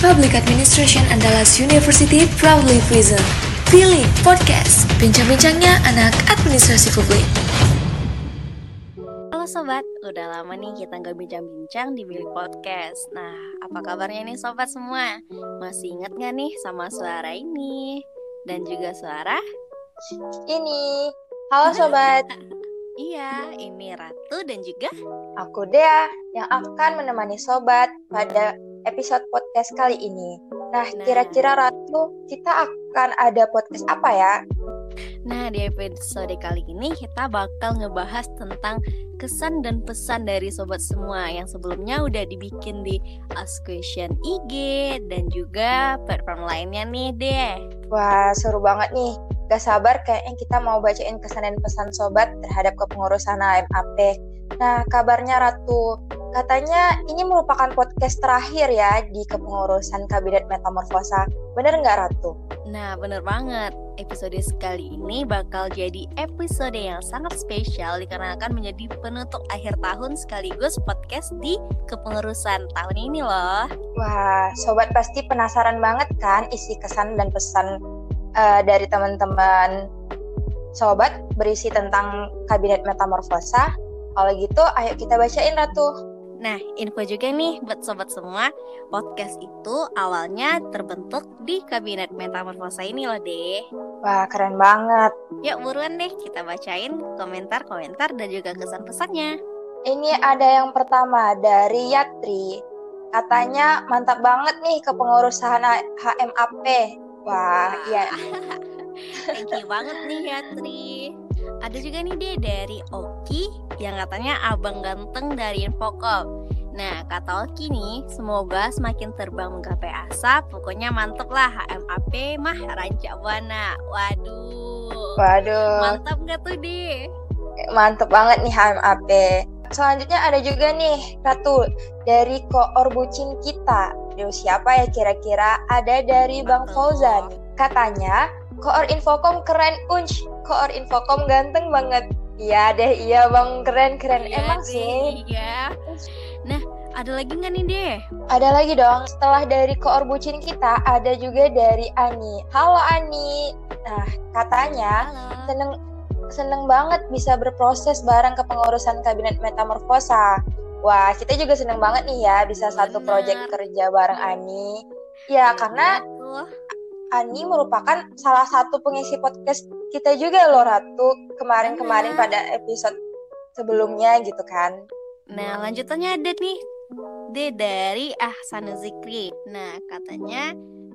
Public Administration Andalas University proudly present Pilih Podcast, bincang-bincangnya anak administrasi publik. Halo sobat, udah lama nih kita nggak bincang-bincang di Billy Podcast. Nah, apa kabarnya nih sobat semua? Masih inget nggak nih sama suara ini? Dan juga suara? Ini. Halo sobat. iya, ini Ratu dan juga aku Dea yang akan menemani sobat pada episode podcast kali ini. Nah, Nah. kira-kira Ratu, kita akan ada podcast apa ya? Nah, di episode kali ini kita bakal ngebahas tentang kesan dan pesan dari sobat semua yang sebelumnya udah dibikin di Ask Question IG dan juga platform lainnya nih deh. Wah, seru banget nih. Gak sabar kayaknya kita mau bacain kesan dan pesan sobat terhadap kepengurusan AMAP. Nah, kabarnya Ratu, katanya ini merupakan podcast terakhir ya di kepengurusan Kabinet Metamorfosa. Bener nggak Ratu? Nah, bener banget. Episode sekali ini bakal jadi episode yang sangat spesial dikarenakan menjadi penutup akhir tahun sekaligus podcast di kepengurusan tahun ini loh. Wah, sobat pasti penasaran banget kan isi kesan dan pesan eh, dari teman-teman sobat berisi tentang Kabinet Metamorfosa. Kalau gitu, ayo kita bacain Ratu. Nah, info juga nih buat sobat semua, podcast itu awalnya terbentuk di Kabinet Metamorfosa ini loh deh. Wah, keren banget. Yuk buruan deh kita bacain komentar-komentar dan juga kesan pesannya. Ini ada yang pertama dari Yatri. Katanya mantap banget nih kepengurusan HMAP. Wah, iya. Thank you banget nih ya Tri. Ada juga nih dia dari Oki yang katanya abang ganteng dari Infocom. Nah, kata Oki nih, semoga semakin terbang menggapai asa, pokoknya mantep lah HMAP mah ranca buana. Waduh. Waduh, Mantap gak tuh deh? mantep banget nih HMAP. Selanjutnya ada juga nih Ratu dari koor bucin kita. Duh, siapa ya kira-kira? Ada dari Bang. Fauzan. Katanya koor Infocom keren unch. Koor Infocom ganteng banget. Iya deh, iya Bang keren keren. Iya Emang deh, sih. Iya. Nah, ada lagi nggak nih deh? Ada lagi dong. Setelah dari koor bucin kita, ada juga dari Ani. Halo Ani. Nah, katanya Halo. seneng seneng banget bisa berproses bareng kepengurusan kabinet metamorfosa. Wah, kita juga seneng banget nih ya bisa satu Bener. proyek kerja bareng Ani. Ya, karena Betul. Ani merupakan salah satu pengisi podcast kita juga loh Ratu kemarin-kemarin Bener. pada episode sebelumnya gitu kan. Nah, lanjutannya ada nih. D dari Ahsan Zikri. Nah, katanya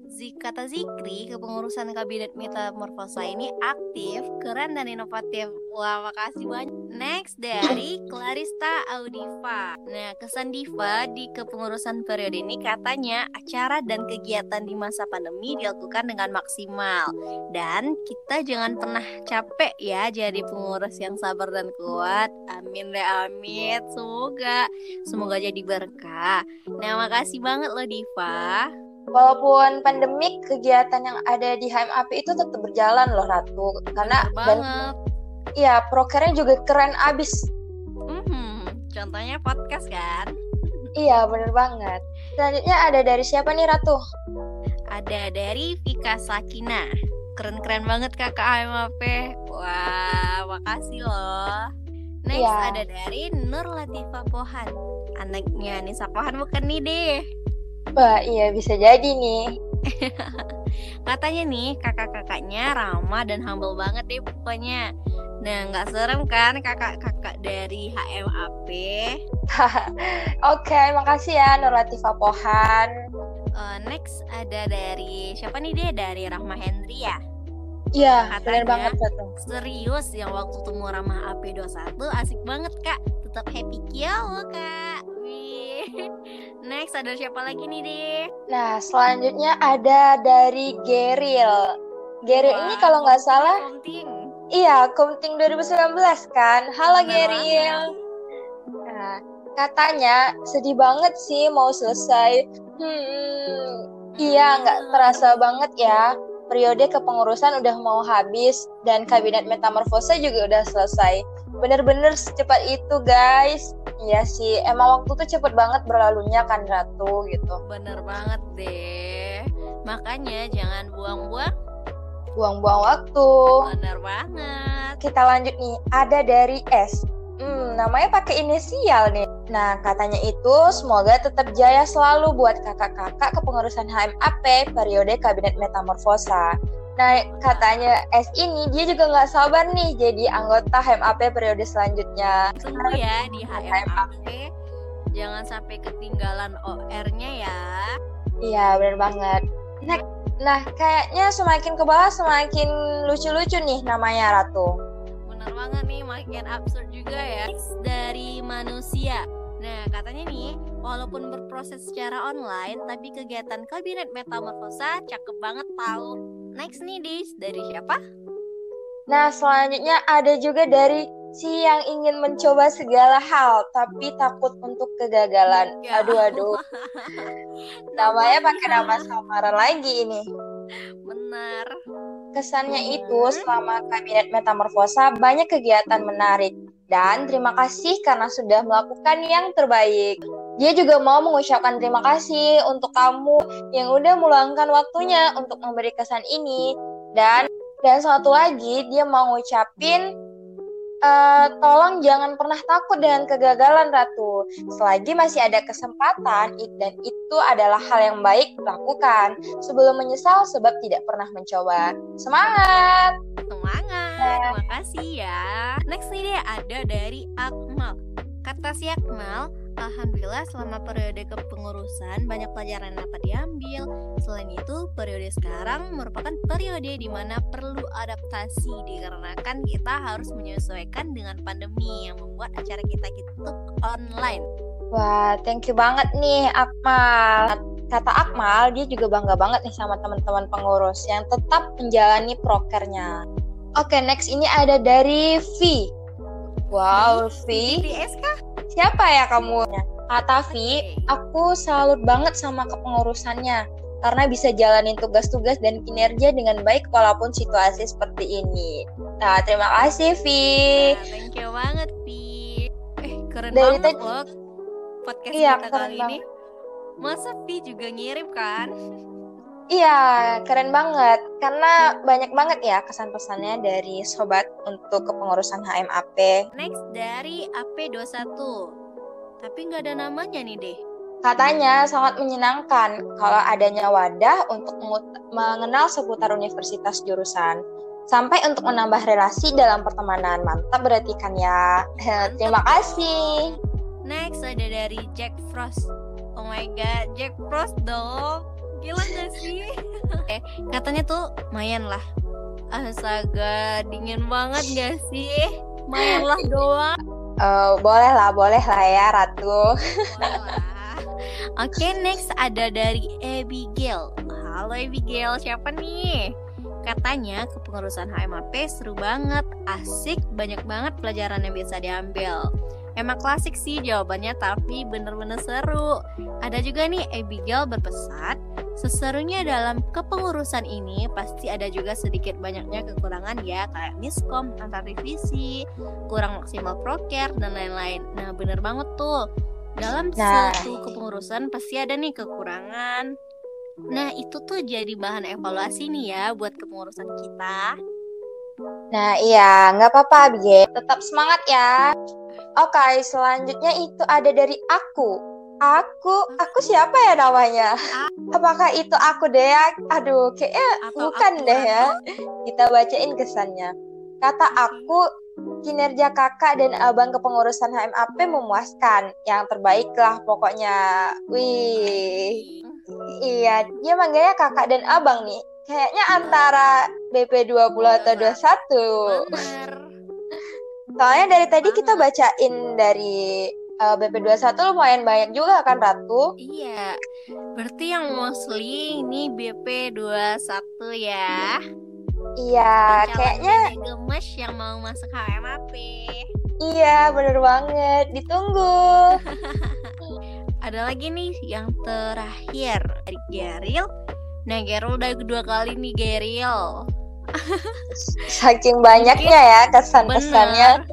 Zik kata Zikri, kepengurusan kabinet metamorfosa ini aktif, keren dan inovatif. Wah, makasih banyak. Next dari Clarista Audiva. Nah, kesan Diva di kepengurusan periode ini katanya acara dan kegiatan di masa pandemi dilakukan dengan maksimal. Dan kita jangan pernah capek ya jadi pengurus yang sabar dan kuat. Amin deh amin. Semoga semoga jadi berkah. Nah, makasih banget loh Diva. Walaupun pandemik, kegiatan yang ada di HMAP itu tetap berjalan loh Ratu. Karena Bener dan banget. iya prokernya juga keren abis. Mhm, Contohnya podcast kan. Iya bener banget. Selanjutnya ada dari siapa nih Ratu? Ada dari Vika Sakina. Keren-keren banget kakak AMAP. Wah, makasih loh. Next Iya. ada dari Nur Latifah Pohan. Anaknya Nisa Pohan bukan nih deh. Wah iya bisa jadi nih. Katanya nih kakak-kakaknya ramah dan humble banget deh pokoknya. Nah nggak serem kan kakak-kakak dari HMAP? Oke makasih ya Nur Latifah Pohan. Eh, next ada dari siapa nih dia dari Rahma Hendria. Iya Katanya. bener banget Ratu. Serius yang waktu temu Rahma AP21 asik banget kak. Tetap happy kio kak. Next ada siapa lagi nih deh? Nah selanjutnya ada dari Geril. Geril ini kalau nggak salah Komting. iya Komting 2019 kan. Halo Bener Geril. Nah katanya sedih banget sih mau selesai. Hmm iya nggak terasa banget ya. Periode kepengurusan udah mau habis dan kabinet metamorfosa juga udah selesai. Bener-bener secepat itu guys. Iya sih, emang waktu tuh cepet banget berlalunya kan Ratu gitu. Bener banget deh. Makanya jangan buang-buang. Buang-buang waktu. Bener banget. Kita lanjut nih, ada dari S. Hmm, namanya pakai inisial nih. Nah, katanya itu semoga tetap jaya selalu buat kakak-kakak kepengurusan HMAP periode Kabinet Metamorfosa. Nah, katanya S ini dia juga nggak sabar nih jadi anggota HMAP periode selanjutnya. Tunggu ya di HMAP. Jangan sampai ketinggalan OR-nya ya. Iya, benar banget. Nah, nah, kayaknya semakin ke bawah semakin lucu-lucu nih namanya Ratu. Bener banget nih, makin absurd juga ya. Next dari manusia. Nah, katanya nih, walaupun berproses secara online, tapi kegiatan kabinet metamorfosa cakep banget tahu. Next nih, Dis, dari siapa? Nah, selanjutnya ada juga dari si yang ingin mencoba segala hal, tapi takut untuk kegagalan. Ya. Aduh, aduh. Namanya pakai nama samaran lagi ini. Bener. Kesannya itu selama kabinet metamorfosa banyak kegiatan menarik. Dan terima kasih karena sudah melakukan yang terbaik. Dia juga mau mengucapkan terima kasih untuk kamu yang udah meluangkan waktunya untuk memberi kesan ini. Dan dan satu lagi dia mau ngucapin eh, tolong jangan pernah takut dengan kegagalan Ratu. Selagi masih ada kesempatan dan itu adalah hal yang baik lakukan sebelum menyesal sebab tidak pernah mencoba. Semangat! Semangat. Terima kasih ya. Next nih ada dari Akmal. Kata si Akmal, Alhamdulillah selama periode kepengurusan banyak pelajaran dapat diambil. Selain itu, periode sekarang merupakan periode di mana perlu adaptasi dikarenakan kita harus menyesuaikan dengan pandemi yang membuat acara kita itu online. Wah, thank you banget nih Akmal. Kata Akmal, dia juga bangga banget nih sama teman-teman pengurus yang tetap menjalani prokernya. Oke, next ini ada dari V. Wow, V. BTS kah? Siapa ya kamu? Kata V, Oke. aku salut banget sama kepengurusannya karena bisa jalanin tugas-tugas dan kinerja dengan baik walaupun situasi seperti ini. Nah, terima kasih V. Nah, thank you banget, Pi. Eh, keren Dari banget tadi- loh podcast Iya, kita kali ini. Masa Pi juga ngirim kan? Iya, keren banget. Karena banyak banget ya kesan-pesannya dari sobat untuk kepengurusan HMAP. Next dari AP21. Tapi nggak ada namanya nih deh. Katanya sangat menyenangkan kalau adanya wadah untuk mengenal seputar universitas jurusan. Sampai untuk menambah relasi dalam pertemanan. Mantap berarti kan ya. Mantap Terima kasih. Next ada dari Jack Frost. Oh my god, Jack Frost dong. Gila gak sih? eh, katanya tuh mayan lah. Astaga, dingin banget gak sih? Mayan lah doang. Eh, boleh lah, boleh lah ya Ratu. Oke, next ada dari Abigail. Halo Abigail, siapa nih? Katanya kepengurusan HMAP seru banget, asik, banyak banget pelajaran yang bisa diambil. Emang klasik sih jawabannya, tapi bener-bener seru. Ada juga nih Abigail berpesan, seserunya dalam kepengurusan ini pasti ada juga sedikit banyaknya kekurangan ya, kayak miskom, antar divisi, kurang maksimal proker, dan lain-lain. Nah, bener banget tuh. Dalam Nah. suatu kepengurusan pasti ada nih kekurangan. Nah, itu tuh jadi bahan evaluasi nih ya buat kepengurusan kita. Nah iya, nggak apa-apa Abigail. Tetap semangat ya. Oke, selanjutnya itu ada dari aku. Aku, aku siapa ya namanya? Apakah itu aku deh ya? Aduh, kayaknya Atau bukan aku, deh ya. Kita bacain kesannya. Kata aku, kinerja kakak dan abang kepengurusan HMAP memuaskan. Yang terbaik lah pokoknya. Wih, iya, dia manggilnya kakak dan abang nih. Kayaknya antara BP20 atau 21. Bener. Soalnya dari tadi kita bacain dari uh, BP21 lumayan banyak juga kan Ratu? Iya. Berarti yang mostly ini BP21 ya. Iya, kayaknya gemes yang mau masuk HMAP. iya bener banget. Ditunggu. Ada lagi nih yang terakhir dari Geril. Nah, Geril udah kedua kali nih Geril. Saking banyaknya ya kesan-kesannya.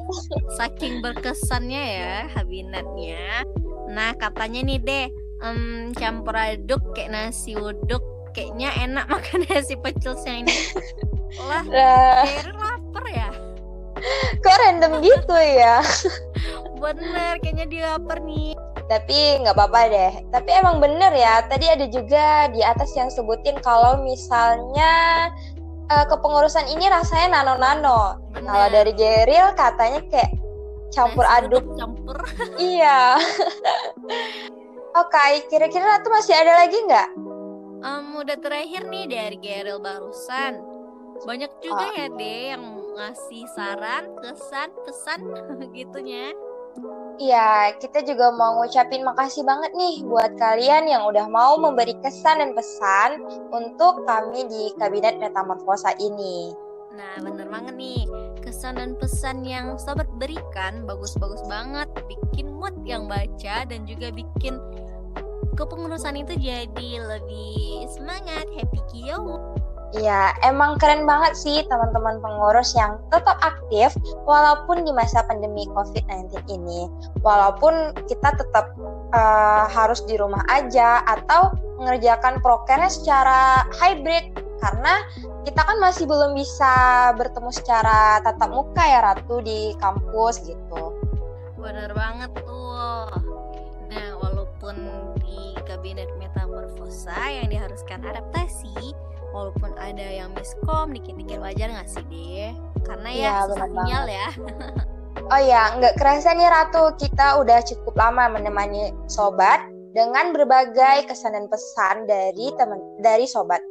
Saking berkesannya ya kabinetnya. Nah katanya nih deh, um, campur aduk kayak nasi uduk, kayaknya enak makan nasi pecel yang ini. Lah, Lah, lapar ya. kok random gitu ya? Bener, kayaknya dia lapar nih. Tapi nggak apa-apa deh. Tapi emang bener ya. Tadi ada juga di atas yang sebutin kalau misalnya uh, kepengurusan ini rasanya nano-nano. Kalau dari Geril katanya kayak campur Nasi aduk. campur. Iya. Oke, kira-kira tuh masih ada lagi nggak? Um, udah terakhir nih dari Geril barusan. Banyak juga Oh. ya deh yang ngasih saran, kesan, pesan gitunya. Iya, kita juga mau ngucapin makasih banget nih buat kalian yang udah mau memberi kesan dan pesan untuk kami di Kabinet Metamorfosa ini. Nah, bener banget nih. Kesan dan pesan yang sobat berikan bagus-bagus banget, bikin mood yang baca dan juga bikin kepengurusan itu jadi lebih semangat, happy kio. Iya, emang keren banget sih teman-teman pengurus yang tetap aktif walaupun di masa pandemi COVID-19 ini. Walaupun kita tetap uh, harus di rumah aja atau mengerjakan prokernya secara hybrid karena kita kan masih belum bisa bertemu secara tatap muka ya Ratu di kampus gitu. Bener banget tuh. Nah, walaupun di kabinet metamorfosa yang diharuskan adaptasi, walaupun ada yang miskom dikit-dikit wajar nggak sih deh? Karena ya, susah bener sinyal ya. Oh ya, nggak kerasa nih Ratu, kita udah cukup lama menemani sobat dengan berbagai kesan dan pesan dari teman dari sobat.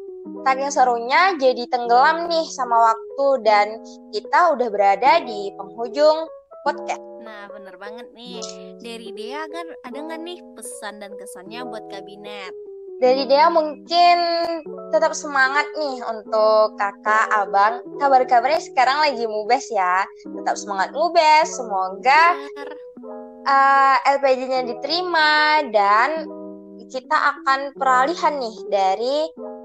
Saking serunya jadi tenggelam nih sama waktu dan kita udah berada di penghujung podcast. Nah, bener banget nih. Dari Dea kan ada nggak nih pesan dan kesannya buat kabinet? Dari dia mungkin tetap semangat nih untuk kakak, abang. Kabar-kabarnya sekarang lagi mubes ya. Tetap semangat mubes. Semoga uh, LPG-nya diterima dan kita akan peralihan nih dari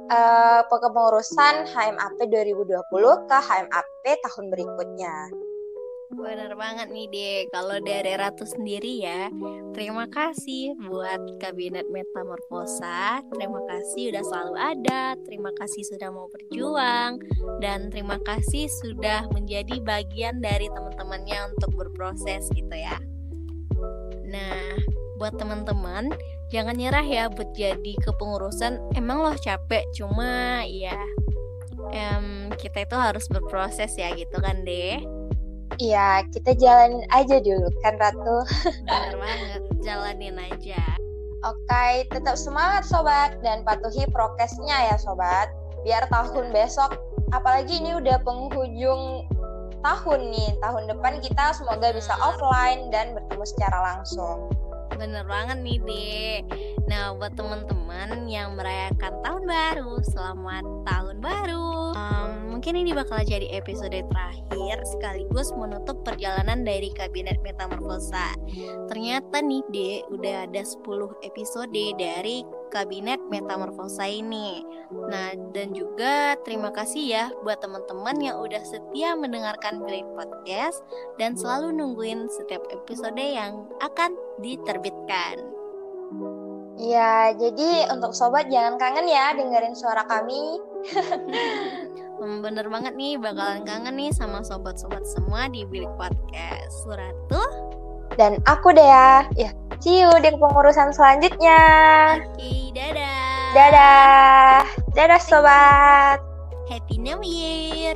uh, kepengurusan HMAP 2020 ke HMAP tahun berikutnya. Bener banget nih deh. Kalau dari Ratu sendiri ya, terima kasih buat kabinet metamorfosa. Terima kasih udah selalu ada. Terima kasih sudah mau berjuang dan terima kasih sudah menjadi bagian dari teman-temannya untuk berproses gitu ya. Nah, buat teman-teman jangan nyerah ya buat jadi kepengurusan. Emang loh capek, cuma ya em, kita itu harus berproses ya gitu kan deh. Iya, kita jalanin aja dulu kan Ratu. Bener banget, jalanin aja. Oke, tetap semangat sobat dan patuhi prokesnya ya sobat. Biar tahun besok, apalagi ini udah penghujung tahun nih, tahun depan kita semoga bisa offline dan bertemu secara langsung. Bener banget nih, Dek. Nah, buat teman-teman yang merayakan tahun baru, selamat tahun baru. Mungkin ini bakal jadi episode terakhir sekaligus menutup perjalanan dari Kabinet Metamorfosa. Ternyata nih, Dek, udah ada 10 episode dari Kabinet Metamorfosa ini. Nah, dan juga terima kasih ya buat teman-teman yang udah setia mendengarkan Bilik Podcast dan selalu nungguin setiap episode yang akan diterbitkan. Iya, jadi untuk sobat jangan kangen ya dengerin suara kami. Hmm, Bener banget nih, bakalan kangen nih sama sobat-sobat semua di Bilik Podcast. Suratu, Dan aku Dea. Ya, see you di pengurusan selanjutnya. oke, dadah. Dadah. Dadah sobat. Happy New Year.